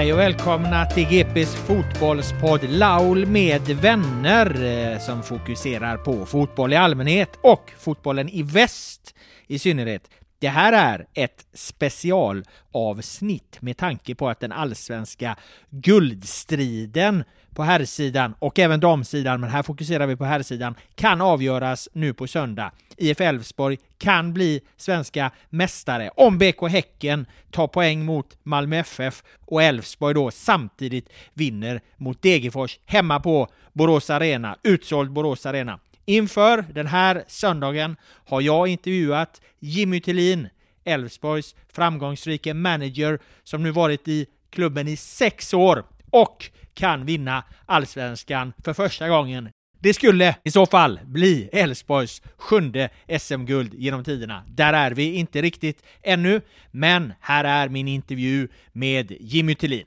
Hej och välkomna till GPs fotbollspodd Laul med vänner eh, som fokuserar på fotboll i allmänhet och fotbollen i väst i synnerhet. Det här är ett specialavsnitt med tanke på att den allsvenska guldstriden på herrsidan och även damsidan, men här fokuserar vi på herrsidan, kan avgöras nu på söndag. IF Elfsborg kan bli svenska mästare om BK Häcken tar poäng mot Malmö FF och Elfsborg då samtidigt vinner mot Degerfors hemma på Borås Arena, utsåld Borås Arena. Inför den här söndagen har jag intervjuat Jimmy Tillin, Elfsborgs framgångsrike manager som nu varit i klubben i sex år och kan vinna allsvenskan för första gången. Det skulle i så fall bli Elfsborgs sjunde SM-guld genom tiderna. Där är vi inte riktigt ännu, men här är min intervju med Jimmy Tillin.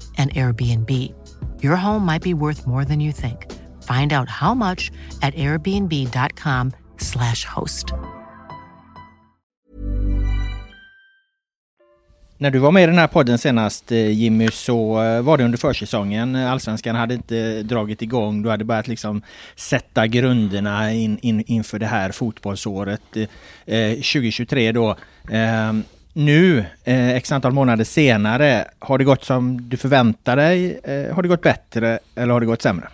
and Airbnb. Your home might be worth more than you think. Find out how much at airbnb.com/slash host. När du var med i den här podden senast eh, Jimmy så eh, var det under försäsongen. Allsvenskan hade inte dragit igång. Du hade börjat liksom sätta grunderna in, in, inför det här fotbollsåret eh, eh 2023 då. Eh, nu, eh, x antal månader senare, har det gått som du förväntar dig? Eh, har det gått bättre eller har det gått sämre?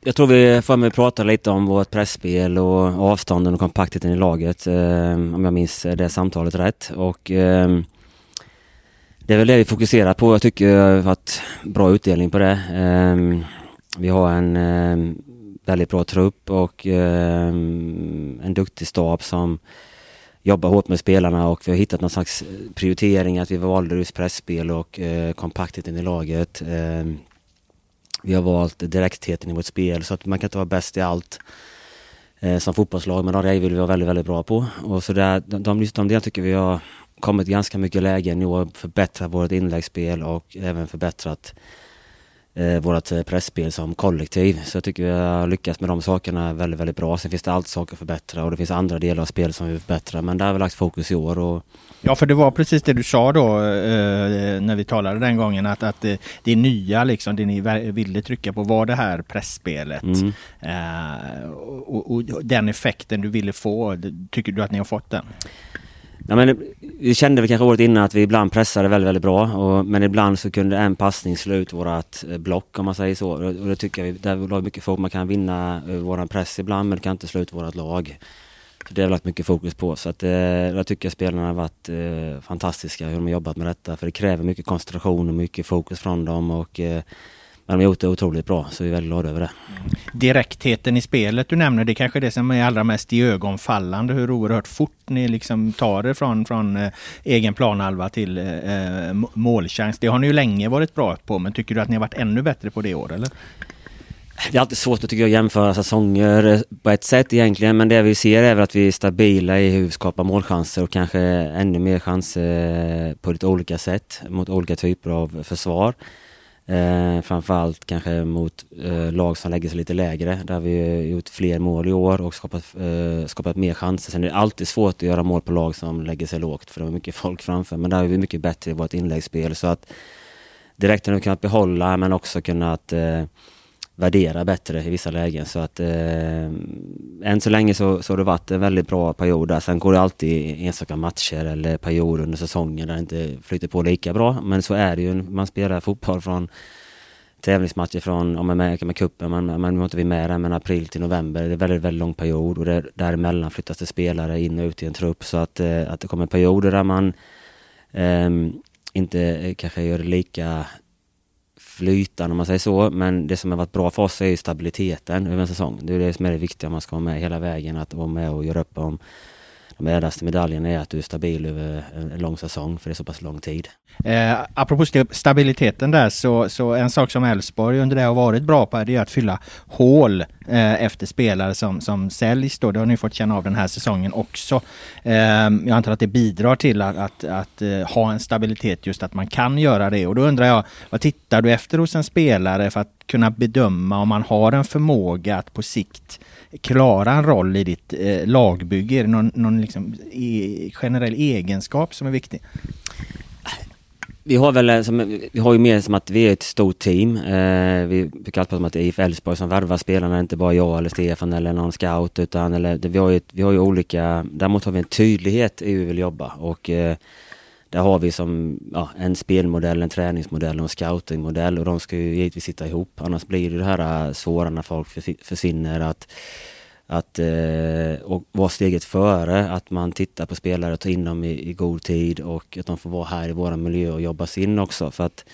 Jag tror vi får med prata lite om vårt pressspel och avstånden och kompaktheten i laget. Eh, om jag minns det samtalet rätt. Och, eh, det är väl det vi fokuserar på. Jag tycker vi har haft bra utdelning på det. Eh, vi har en eh, väldigt bra trupp och eh, en duktig stab som jobba hårt med spelarna och vi har hittat någon slags eh, prioritering att vi valde just pressspel och eh, kompaktheten i laget. Eh, vi har valt direktheten i vårt spel så att man kan inte vara bäst i allt eh, som fotbollslag men de grejer vill vi vara väldigt, väldigt bra på. Och så där, de, de, de delarna tycker vi har kommit ganska mycket lägen i år, förbättrat vårt inläggsspel och även förbättrat eh, vårt eh, pressspel som kollektiv. Så jag tycker vi har lyckats med de sakerna väldigt, väldigt bra. Sen finns det alltid saker att förbättra och det finns andra delar av spelet som vi vill förbättra. Men där har vi lagt fokus i år. Och... Ja, för det var precis det du sa då eh, när vi talade den gången att, att det, det nya liksom, det ni ville trycka på var det här pressspelet. Mm. Eh, och, och, den effekten du ville få, tycker du att ni har fått den? Ja, men vi kände väl kanske året innan att vi ibland pressade väldigt, väldigt bra. Och, men ibland så kunde en passning slå ut vårat eh, block om man säger så. Och det tycker jag, där vi la mycket fokus. Man kan vinna eh, våran press ibland men det kan inte slå ut vårat lag. Så det har vi lagt mycket fokus på. Så att, eh, jag tycker spelarna har varit eh, fantastiska hur de har jobbat med detta. För det kräver mycket koncentration och mycket fokus från dem. Och, eh, men de har gjort det otroligt bra så vi är väldigt glada över det. Direktheten i spelet du nämner, det är kanske det som är allra mest i ögonfallande. Hur oerhört fort ni liksom tar det från, från eh, egen planhalva till eh, målchans. Det har ni ju länge varit bra på, men tycker du att ni har varit ännu bättre på det i år eller? Det är alltid svårt att, tycker jag, jämföra säsonger eh, på ett sätt egentligen, men det vi ser är väl att vi är stabila i hur vi skapar målchanser och kanske ännu mer chanser på lite olika sätt mot olika typer av försvar. Eh, framförallt kanske mot eh, lag som lägger sig lite lägre. Där vi gjort fler mål i år och skapat, eh, skapat mer chanser. Sen är det alltid svårt att göra mål på lag som lägger sig lågt för det är mycket folk framför. Men där är vi mycket bättre i vårt inläggsspel. Så att direkt har vi kunnat behålla men också kunnat eh, värdera bättre i vissa lägen. Så att eh, än så länge så, så har det varit en väldigt bra period där. Sen går det alltid enstaka matcher eller perioder under säsongen där det inte flyter på lika bra. Men så är det ju. Man spelar fotboll från tävlingsmatcher från, om man är med cupen, man, man, nu inte vi med där, men april till november. Det är en väldigt, väldigt lång period och det, däremellan flyttas det spelare in och ut i en trupp. Så att, eh, att det kommer perioder där man ehm, eh, inte kanske gör det lika flytande om man säger så. Men det som har varit bra för oss är ju stabiliteten över en säsong. Det är det som är det viktiga om man ska vara med hela vägen. Att vara med och göra upp om de ädlaste medaljerna är att du är stabil över en lång säsong, för det är så pass lång tid. Eh, apropå stabiliteten där, så, så en sak som Elfsborg under det har varit bra på är att fylla hål eh, efter spelare som, som säljs. Då. Det har ni fått känna av den här säsongen också. Eh, jag antar att det bidrar till att, att, att eh, ha en stabilitet, just att man kan göra det. Och då undrar jag, vad tittar du efter hos en spelare för att kunna bedöma om man har en förmåga att på sikt klara en roll i ditt eh, lagbygge? Är det någon, någon liksom, e generell egenskap som är viktig? Vi har väl eh, som, vi har ju mer som att vi är ett stort team. Eh, vi brukar alltid prata om att det är IF Elfsborg som värvar spelarna, inte bara jag eller Stefan eller någon scout. Utan, eller, vi, har ju, vi har ju olika, däremot har vi en tydlighet i hur vi vill jobba. Och, eh, där har vi som ja, en spelmodell, en träningsmodell och en scoutingmodell och de ska ju givetvis sitta ihop. Annars blir det det här äh, svåra när folk försvinner att att eh, och vara steget före, att man tittar på spelare och tar in dem i, i god tid och att de får vara här i vår miljö och jobba in också. För att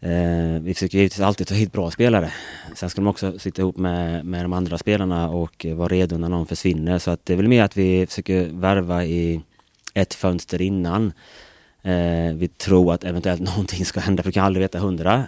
eh, vi försöker givetvis alltid ta hit bra spelare. Sen ska de också sitta ihop med, med de andra spelarna och vara redo när någon försvinner. Så att det är väl mer att vi försöker värva i ett fönster innan. Eh, vi tror att eventuellt någonting ska hända, för vi kan aldrig veta hundra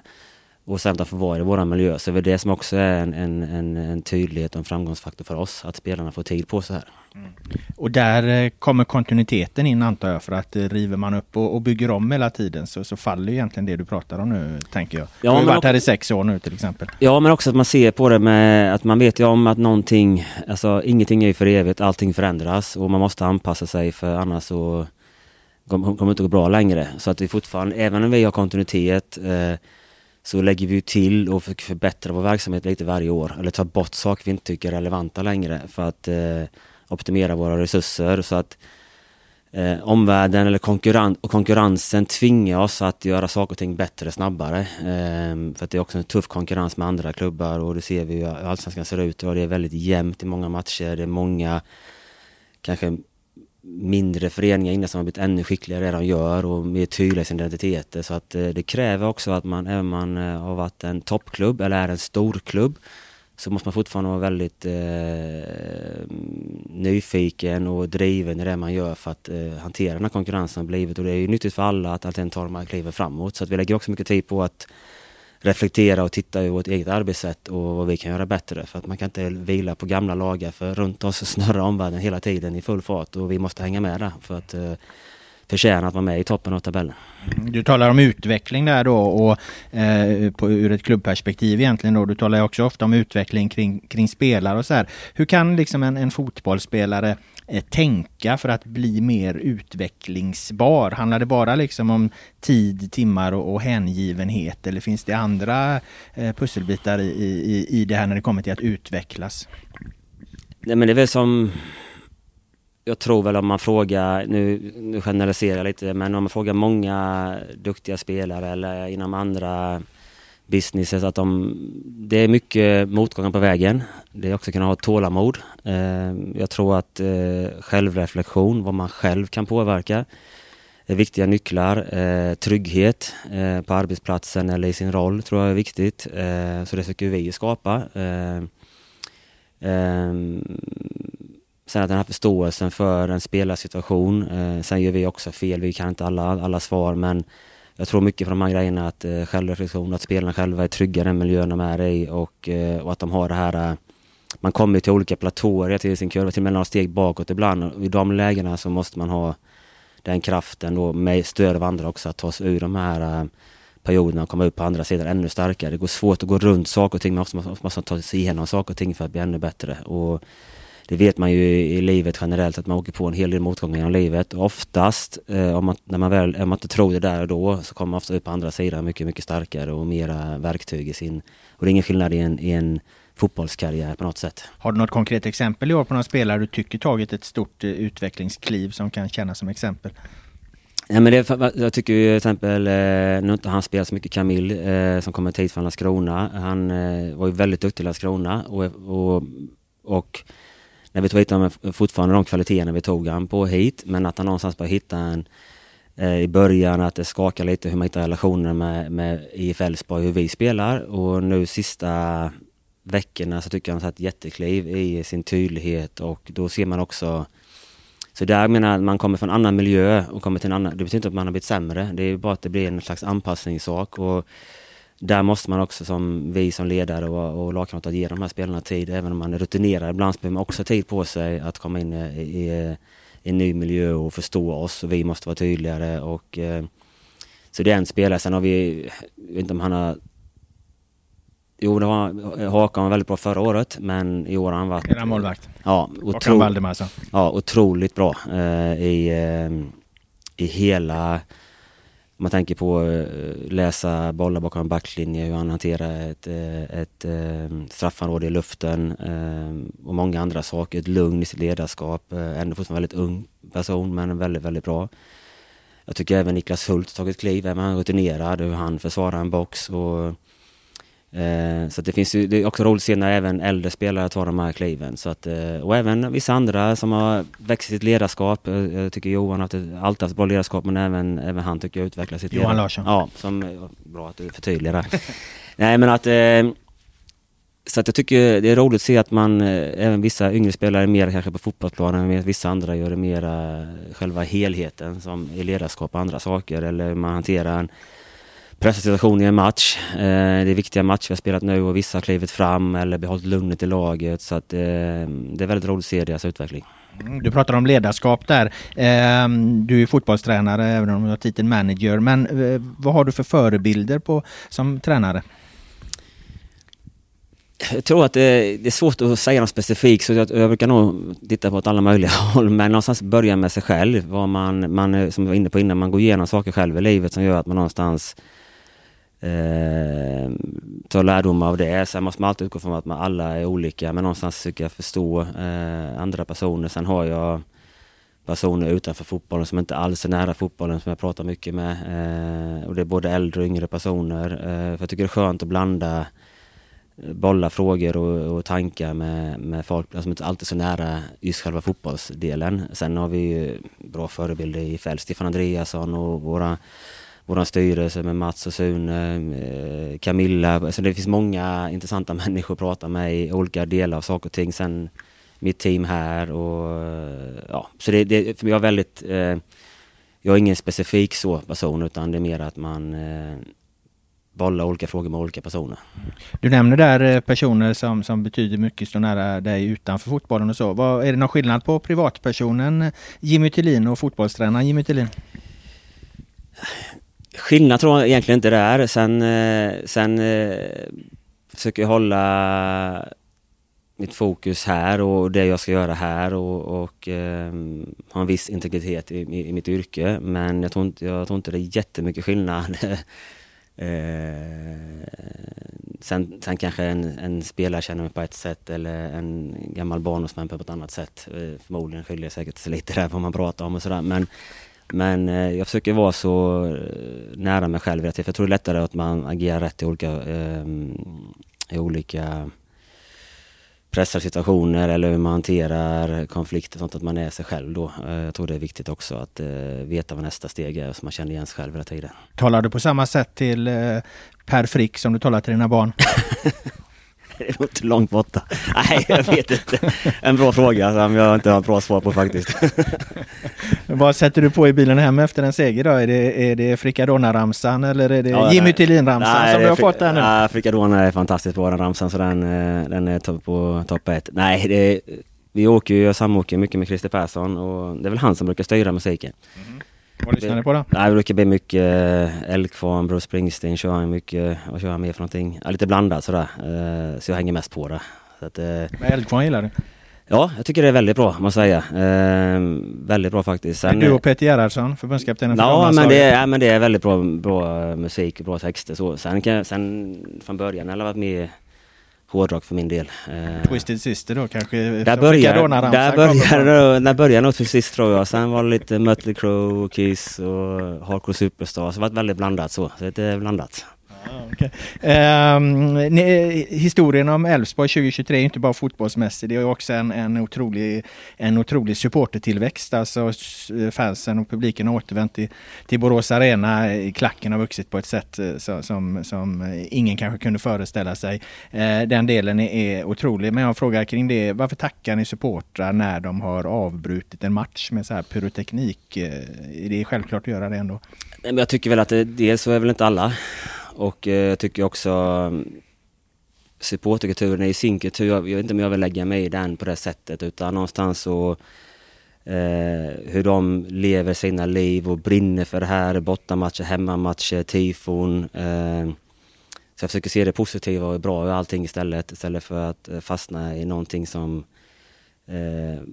och sen att få vara i vår miljö. Så det är det som också är en, en, en, en tydlighet och en framgångsfaktor för oss, att spelarna får tid på sig här. Mm. Och där eh, kommer kontinuiteten in antar jag, för att eh, river man upp och, och bygger om hela tiden så, så faller egentligen det du pratar om nu, tänker jag. Ja, du har varit här i sex år nu till exempel. Ja, men också att man ser på det med att man vet ju om att någonting, alltså ingenting är ju för evigt, allting förändras och man måste anpassa sig för annars så kommer det inte gå bra längre. Så att vi fortfarande, även om vi har kontinuitet eh, så lägger vi till och försöker förbättra vår verksamhet lite varje år. Eller ta bort saker vi inte tycker är relevanta längre för att eh, optimera våra resurser. Så att eh, omvärlden eller konkurren och konkurrensen tvingar oss att göra saker och ting bättre snabbare. Eh, för att det är också en tuff konkurrens med andra klubbar och det ser vi hur allsvenskan ser ut och det är väldigt jämnt i många matcher. Det är många kanske mindre föreningar innan som har blivit ännu skickligare i det de gör och mer tydliga i sin identitet. Så att eh, det kräver också att man, även om man eh, har varit en toppklubb eller är en storklubb, så måste man fortfarande vara väldigt eh, nyfiken och driven i det man gör för att eh, hantera den här konkurrensen blivit. Och det är ju nyttigt för alla att alltid ta de här kliven framåt. Så att vi lägger också mycket tid på att reflektera och titta över vårt eget arbetssätt och vad vi kan göra bättre. För att man kan inte vila på gamla lagar för runt oss snurrar omvärlden hela tiden i full fart och vi måste hänga med där för att eh, förtjäna att vara med i toppen av tabellen. Mm, du talar om utveckling där då och eh, på, ur ett klubbperspektiv egentligen då. Du talar också ofta om utveckling kring, kring spelare och så här. Hur kan liksom en, en fotbollsspelare Eh, tänka för att bli mer utvecklingsbar? Handlar det bara liksom om tid, timmar och, och hängivenhet eller finns det andra eh, pusselbitar i, i, i det här när det kommer till att utvecklas? Nej men det är väl som jag tror väl om man frågar, nu, nu generaliserar jag lite, men om man frågar många duktiga spelare eller inom andra businesses att de, det är mycket motgångar på vägen. Det är också att kunna ha tålamod. Eh, jag tror att eh, självreflektion, vad man själv kan påverka, är viktiga nycklar. Eh, trygghet på arbetsplatsen eller i sin roll tror jag är viktigt. Så det försöker vi skapa. Sen att den här förståelsen för en spelarsituation. Eh, sen gör vi också fel, vi kan inte alla, alla svar men jag tror mycket på de här grejerna att eh, självreflektion, att spelarna själva är trygga i den miljön de är i och, eh, och att de har det här eh, man kommer till olika platåer till sin kurva, till och med några steg bakåt ibland. Och I de lägena så måste man ha den kraften då med stöd av andra också att ta sig ur de här eh, perioderna och komma upp på andra sidan ännu starkare. Det går svårt att gå runt saker och ting, man måste, måste ta sig igenom saker och ting för att bli ännu bättre. Och det vet man ju i livet generellt att man åker på en hel del motgångar genom livet. oftast, eh, om, man, när man väl, om man inte tror det där och då, så kommer man ofta upp på andra sidan mycket, mycket starkare och mera verktyg i sin... Och det är ingen skillnad i en, i en fotbollskarriär på något sätt. Har du något konkret exempel i år på någon spelare du tycker tagit ett stort eh, utvecklingskliv som kan kännas som exempel? Ja, men det, jag tycker ju till exempel, eh, nu inte han spelar så mycket, Camille som kommer hit från Landskrona. Han var ju väldigt duktig i Landskrona och, och, och jag vi inte om jag fortfarande de kvaliteterna vi tog han på hit, men att han någonstans bara hitta en eh, i början att det skakar lite hur man hittar relationer med, med IF Elfsborg, hur vi spelar. Och nu sista veckorna så tycker jag han har ett jättekliv i sin tydlighet och då ser man också så där menar jag man kommer från en annan miljö och kommer till en annan, det betyder inte att man har blivit sämre, det är bara att det blir en slags anpassningssak och där måste man också som vi som ledare och, och lagkamrater ge de här spelarna tid. Även om man är rutinerad ibland behöver man också tid på sig att komma in i, i, i en ny miljö och förstå oss. Och vi måste vara tydligare. Och, eh, så det är en spelare. Sen har vi, jag vet inte om han har Jo, det var, Hakan var väldigt bra förra året, men i år har han varit... Era målvakt? Ja, otro, alltså. ja, otroligt bra eh, i, eh, i hela om man tänker på eh, läsa bollar bakom en backlinje, hur han hanterar ett, eh, ett, ett straffområde i luften och många andra saker. Ett lugn i sitt ledarskap. Ändå fortfarande väldigt ung person men väldigt, väldigt bra. Jag tycker även Niklas Hult tagit kliv, även han är rutinerad, hur han försvarar en box. Och, Eh, så det finns ju, det är också roligt att se när även äldre spelare tar de här kliven. Så att, eh, och även vissa andra som har växt sitt ledarskap. Jag tycker Johan har alltid haft bra ledarskap men även, även han tycker jag utvecklar sitt Johan Larsson. Ja, som, bra att du förtydligar det. Nej men att eh, så att jag tycker det är roligt att se att man, även vissa yngre spelare är mer kanske på fotbollsplanen, medan vissa andra gör det mera själva helheten som i ledarskap och andra saker. Eller man hanterar en pressituation i en match. Eh, det är viktiga matcher vi har spelat nu och vissa har klivit fram eller behållit lugnet i laget. Så att, eh, det är väldigt roligt att se deras utveckling. Mm, du pratar om ledarskap där. Eh, du är fotbollstränare även om du har titeln manager. Men eh, vad har du för förebilder på, som tränare? Jag tror att det, det, är svårt att säga något specifikt så jag, jag brukar nog titta på åt alla möjliga håll men någonstans börja med sig själv. Vad man, man, som jag var inne på innan, man går igenom saker själv i livet som gör att man någonstans eh, ta lärdom av det. Sen måste man alltid utgå från att man alla är olika men någonstans försöka förstå eh, andra personer. Sen har jag personer utanför fotbollen som inte alls är nära fotbollen som jag pratar mycket med. Eh, och det är både äldre och yngre personer. Eh, för jag tycker det är skönt att blanda eh, bolla frågor och, och tankar med, med folk alltså, som inte alltid är så nära just själva fotbollsdelen. Sen har vi ju bra förebilder i fält, Stefan Andreasson och våra vår styrelse med Mats och Sune, eh, Camilla. så det finns många intressanta människor att prata med i olika delar av saker och ting. Sen mitt team här och eh, ja, så det, det för mig är väldigt eh, jag är ingen specifik så person utan det är mer att man eh, bollar olika frågor med olika personer. Du nämner där eh, personer som, som betyder mycket, står nära dig utanför fotbollen och så. Vad, är det någon skillnad på privatpersonen Jimmy Tillin och fotbollstränaren Jimmy Tillin? Skillnad tror jag egentligen inte det är. Sen, eh, sen eh, försöker jag hålla mitt fokus här och det jag ska göra här och, och eh, ha en viss integritet i, i, i, mitt yrke. Men jag tror inte, jag tror inte det är jättemycket skillnad. eh, sen, sen kanske en, en, spelare känner mig på ett sätt eller en gammal barndomsvän på ett annat sätt. Eh, förmodligen skiljer säkert sig lite där vad man pratar om och sådär. Men, men eh, jag försöker vara så eh, nära mig själv. För jag tror det är lättare att man agerar rätt i olika, i olika pressarsituationer eller hur man hanterar konflikter sånt att man är sig själv då. Eh, jag tror det är viktigt också att eh, veta vad nästa steg är så man känner igen sig själv hela tiden. Talar du på samma sätt till eh, Per Frick som du talar till dina barn? det är inte långt borta. Nej, jag vet inte. En bra fråga som jag inte har ett bra svar på faktiskt. Vad sätter du på i bilen hem efter en seger då? Är det, är det Frikadonna-ramsan eller är det ja, Jimmy Tillin-ramsan som du har fått där nu? Ja, Frikadonna är fantastiskt bra den ramsan så den, eh, den är på topp ett. Nej, det, vi åker ju, jag samåker mycket med Christer Persson och det är väl han som brukar styra musiken. Mm. Vad lyssnar ni på då? Nej, det brukar bli mycket eh, Eldkvarn, Bruce Springsteen kör han mycket. Vad kör han mer för någonting? Ja, lite blandat sådär. Eh, så jag hänger mest på det. Så att, Men Eldkvarn gillar du? Ja, jag tycker det är väldigt bra, måste jag säga. Eh, väldigt bra faktiskt. Sen, du och Peter Gerhardsson, förbundskaptenen för Ja, men det, är, ja, men det är väldigt bra, bra musik, bra texter. Så. Sen, kan, sen från början har jag varit med hårdrock för min del. Eh, Twisted Sister då kanske? Där började, där började, där började nog till sist tror jag. Sen var det lite Mötley Crüe, Kiss och Hardcore Superstar. Så det var väldigt blandat så. så det är blandat. Okay. Um, ehm, ni, historien om Elfsborg 2023 är inte bara fotbollsmässig, det är också en, en, otrolig, en otrolig supportertillväxt. Alltså fansen och publiken har återvänt till, till Borås Arena. Klacken har vuxit på ett sätt eh, så, som, som, eh, ingen kanske kunde föreställa sig. Uh, den delen är, är otrolig. Men jag frågar kring det, varför tackar ni supportrar när de har avbrutit en match med så här pyroteknik? Uh, är självklart att göra det ändå? Jag tycker väl att det, dels så är väl inte alla och eh, jag tycker också mm, supporterkulturen i sin kultur, jag vet inte om jag vill lägga mig i den på det sättet utan någonstans så eh, hur de lever sina liv och brinner för det här, bortamatcher, hemmamatcher, tifon. Eh, så jag försöker se det positiva och bra i allting istället, istället för att eh, fastna i någonting som eh,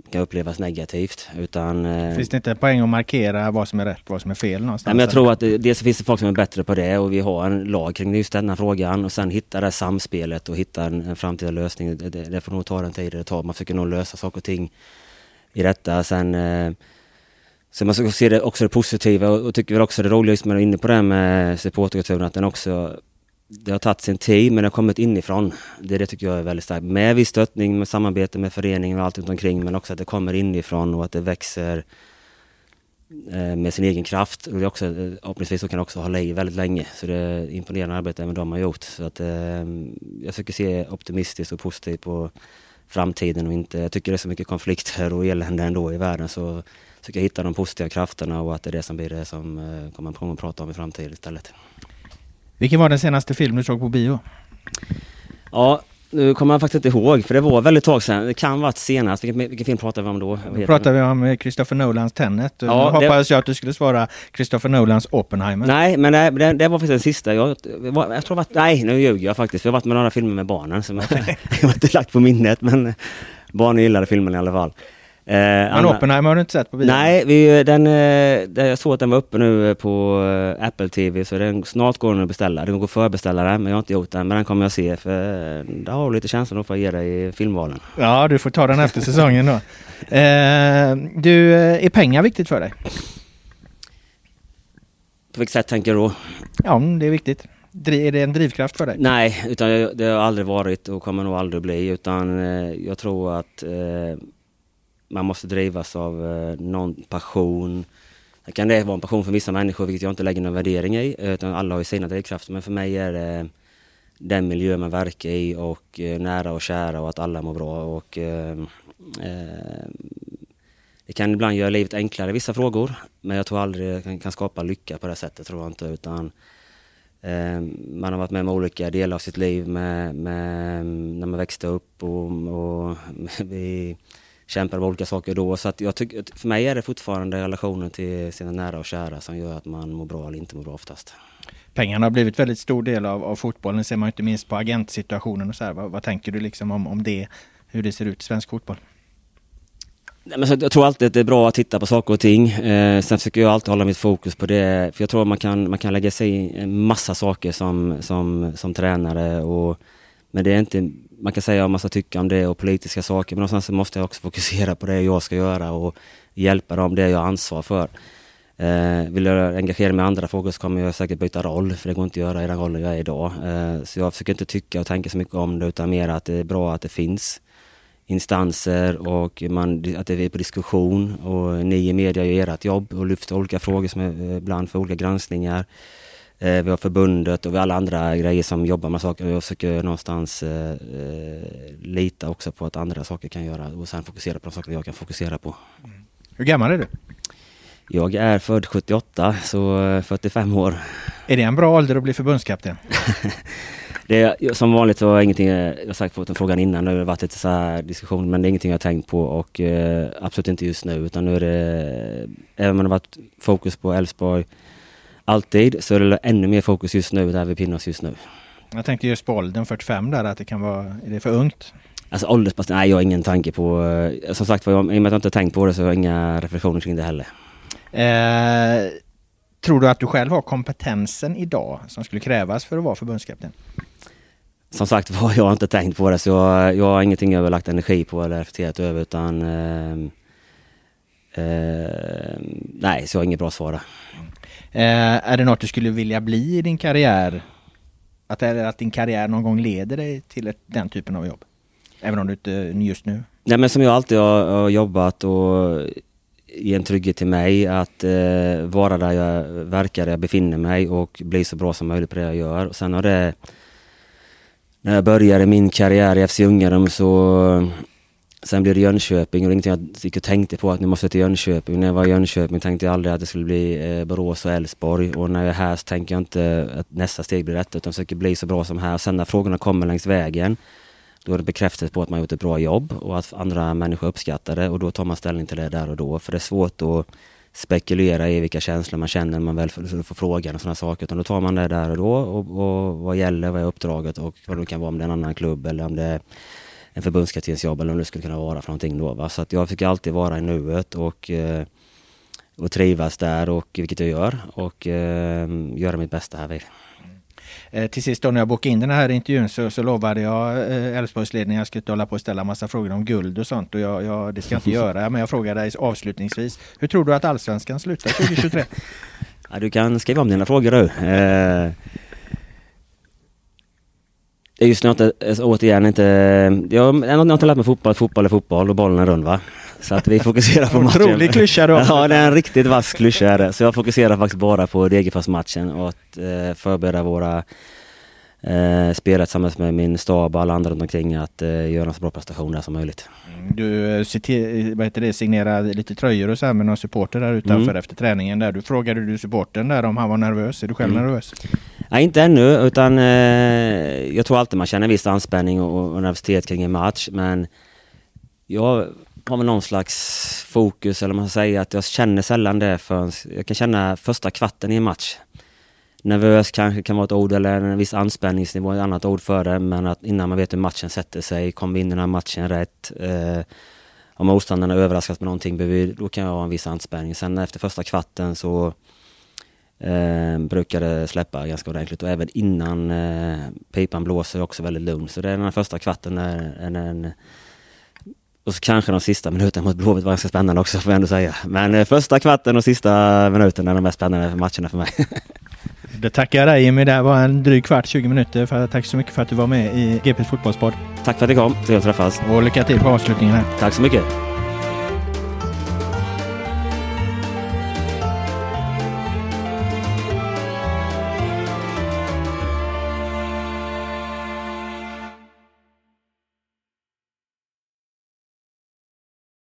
kan upplevas negativt. Utan, eh, finns det inte en poäng att markera vad som är rätt och vad som är fel någonstans? Nej, men jag tror att det, dels finns det folk som är bättre på det och vi har en lag kring just denna frågan och sen hitta det samspelet och hitta en, en framtida lösning. Det, det får nog ta den tid det tar. Man försöker nog lösa saker och ting i detta. Sen eh, så man ska se det också det positiva och, och tycker väl också det roliga just med att inne på det här med supporterkulturen att den också det har tagit sin tid men det har kommit inifrån. Det, det tycker jag är väldigt starkt. Med viss stöttning, med samarbete med föreningen och allt runt omkring men också att det kommer inifrån och att det växer eh, med sin egen kraft. Och det också, eh, förhoppningsvis så kan det också hålla i väldigt länge. Så det är imponerande arbete även de har gjort. Så att, eh, jag försöker se optimistiskt och positivt på framtiden och inte, jag tycker det är så mycket konflikter och elände ändå i världen så försöker jag hitta de positiva krafterna och att det är det som blir det som eh, kommer att prata om i framtiden istället. Vilken var den senaste film du såg på bio? Ja, nu kommer jag faktiskt inte ihåg för det var väldigt tag sedan. Det kan varit senast. Vilken, vilken film pratade vi om då? Då pratade vi om Christopher Nolans Tenet. Ja, nu hoppades det... jag att du skulle svara Christopher Nolans Oppenheimer. Nej, men det, det, det var faktiskt den sista. Jag, jag tror att, nej, nu ljuger jag faktiskt. Jag har varit med några filmer med barnen som jag, jag har inte lagt på minnet. Men barnen gillade filmen i alla fall. Eh, Men Anna- Oppenheimer har du inte sett på bio? Nej, vi, den, eh, jag såg att den var uppe nu eh, på eh, Apple TV så den, snart går den att beställa. Den går att förbeställa den men jag har inte gjort den. Men den kommer jag se för eh, det har lite känsla för att ge dig i filmvalen. Ja, du får ta den efter säsongen då. Eh, du, är pengar viktigt för dig? På vilket sätt tänker du då? Ja, mm, det är viktigt. Är det en drivkraft för dig? Nej, utan det har aldrig varit och kommer nog aldrig bli. Utan jag tror att man måste drivas av eh, någon passion. Det kan det vara en passion för vissa människor, vilket jag inte lägger någon värdering i. Utan alla har ju sina drivkrafter. Men för mig är det den miljö man verkar i och eh, nära och kära och att alla mår bra. Och, ehm, eh, det kan ibland göra livet enklare i vissa frågor. Men jag tror aldrig man kan, kan skapa lycka på det sättet, tror jag inte. Utan ehm, man har varit med om olika delar av sitt liv med, med, när man växte upp och, och vi kämpade med olika saker då. Så att jag tycker, för mig är det fortfarande relationen till sina nära och kära som gör att man mår bra eller inte mår bra oftast. Pengarna har blivit väldigt stor del av, av fotbollen. Ser man inte minst på agentsituationen och så här. Vad, vad tänker du liksom om, om det? Hur det ser ut i svensk fotboll? Nej, men så jag tror alltid att det är bra att titta på saker och ting. Eh, sen försöker jag alltid hålla mitt fokus på det. För jag tror man kan, man kan lägga sig i en massa saker som, som, som tränare. Och, men det är inte, man kan säga vad man ska tycka om det och politiska saker. Men någonstans så måste jag också fokusera på det jag ska göra och hjälpa dem det jag har ansvar för. Eh, vill jag engagera mig i andra frågor så kommer jag säkert byta roll. För det går inte att göra i den rollen jag är idag. Eh, så jag försöker inte tycka och tänka så mycket om det utan mer att det är bra att det finns instanser och man, att det är på diskussion och ni i media gör ert jobb och lyfter olika frågor som är eh, ibland för olika granskningar. Eh, vi har förbundet och vi har alla andra grejer som jobbar med saker och jag försöker någonstans eh, eh, lita också på att andra saker kan göra och sen fokusera på de saker jag kan fokusera på. Hur gammal är du? Jag är född 78 så eh, 45 år. Är det en bra ålder att bli förbundskapten? Det är, som vanligt så har jag ingenting, eh, jag har sagt fått den frågan innan, nu har det varit lite så här diskussion men det är ingenting jag har tänkt på och eh, absolut inte just nu utan nu är det, även om det har varit fokus på Elfsborg alltid så är det ännu mer fokus just nu där vi pinnar oss just nu. Jag tänkte just på åldern 45 där, att det kan vara, är det för ungt? Alltså åldersbestämt, nej jag har ingen tanke på, eh, som sagt var, jag- i och med att jag inte har tänkt på det så har jag inga reflektioner kring det heller. Eh, tror du att du själv har kompetensen idag som skulle krävas för att vara förbundskapten? Som sagt var, jag har inte tänkt på det så jag, jag har ingenting jag har lagt energi på eller reflekterat över utan eh, eh, nej, så jag har inget bra svar där. Eh, är det något du skulle vilja bli i din karriär? Att, att din karriär någon gång leder dig till ett, den typen av jobb? Även om du inte eh, just nu? Nej men som jag alltid har, har jobbat och ge en trygghet till mig att eh, vara där jag verkar, där jag befinner mig och bli så bra som möjligt på det jag gör. Och sen har det, när jag började min karriär i FC Ungarum så Sen blev det Jönköping och det ingenting jag gick och tänkte på att nu måste jag till Jönköping. När jag var i Jönköping tänkte jag aldrig att det skulle bli eh, Borås och Elfsborg. Och när jag är här så tänker jag inte att nästa steg blir detta utan försöker bli så bra som här. Sen när frågorna kommer längs vägen då är det bekräftat på att man gjort ett bra jobb och att andra människor uppskattar det och då tar man ställning till det där och då. För det är svårt att spekulera i vilka känslor man känner när man väl får, får frågan och sådana saker. Utan då tar man det där och då och, och vad gäller, vad är uppdraget och vad det kan vara om det är en annan klubb eller om det är en förbundskaptensjobb eller om det skulle kunna vara för någonting då. Va? Så att jag försöker alltid vara i nuet och, eh, och trivas där och vilket jag gör och eh, göra mitt bästa här vid. Eh, till sist då när jag bokade in den här intervjun så, så lovade jag Elfsborgsledningen att jag skulle inte hålla på och ställa massa frågor om guld och sånt och jag, jag, det ska jag inte göra. Men jag frågar dig avslutningsvis. Hur tror du att Allsvenskan slutar 2023? Ja, du kan skriva om dina frågor du. Eh, det är just nu inte, eh, återigen inte, jag, jag har inte lärt mig fotboll, fotboll är fotboll och bollen är rund va. Så att vi fokuserar på matchen. Otrolig klyscha har. Ja, det är en riktigt vass klyscha är det. Så jag fokuserar faktiskt bara på Degerfors-matchen och att eh, förbereda våra eh, spelare tillsammans med min stab och alla andra runt omkring att eh, göra en så bra prestation där som möjligt. Du eh, citer, vad heter det, signerade lite tröjor och så här med någon supporter där utanför Mm. efter träningen där. Du frågade du supporten där om han var nervös. Är du själv Mm. nervös? Nej, inte ännu, utan eh, jag tror alltid man känner en viss anspänning och, och nervositet kring en match, men jag har väl någon slags fokus, eller man ska säga att jag känner sällan det förrän, jag kan känna första kvarten i en match. Nervös kanske kan vara ett ord eller en viss anspänningsnivå, ett annat ord för det, men att innan man vet hur matchen sätter sig, kommer vi in i den här matchen rätt? Eh, om motståndarna överraskas med någonting, då kan jag ha en viss anspänning. Sen efter första kvarten så eh, brukar det släppa ganska ordentligt och även innan eh, pipan blåser också väldigt lugn. Så det är den här första kvarten är en, en och så kanske de sista minuterna mot Blåvitt var ganska spännande också får jag ändå säga. Men eh, första kvarten och sista minuten är de mest spännande matcherna för mig. Det tackar jag dig Jimmy. Det var en dryg kvart, 20 minuter. För, tack så mycket för att du var med i GPs fotbollspodd. Tack för att du kom. Trevligt att träffas. Och lycka till på avslutningen här. Tack så mycket.